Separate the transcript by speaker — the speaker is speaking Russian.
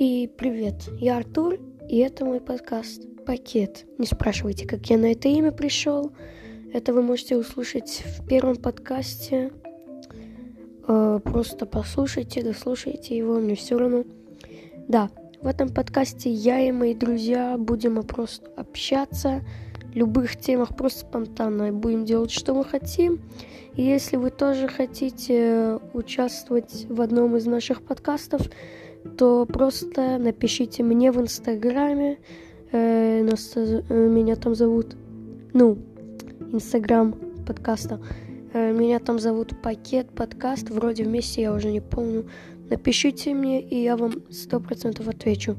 Speaker 1: И привет, я Артур, и это мой подкаст «Пакет». Не спрашивайте, как я на это имя пришел. Это вы можете услышать в первом подкасте. Э, просто послушайте, дослушайте его, мне все равно. Да, в этом подкасте я и мои друзья будем просто общаться, любых темах просто спонтанно будем делать, что мы хотим. И если вы тоже хотите участвовать в одном из наших подкастов, то просто напишите мне в Инстаграме. Э, нас, э, меня там зовут... Ну, Инстаграм подкаста. Э, меня там зовут Пакет Подкаст. Вроде вместе, я уже не помню. Напишите мне, и я вам сто процентов отвечу.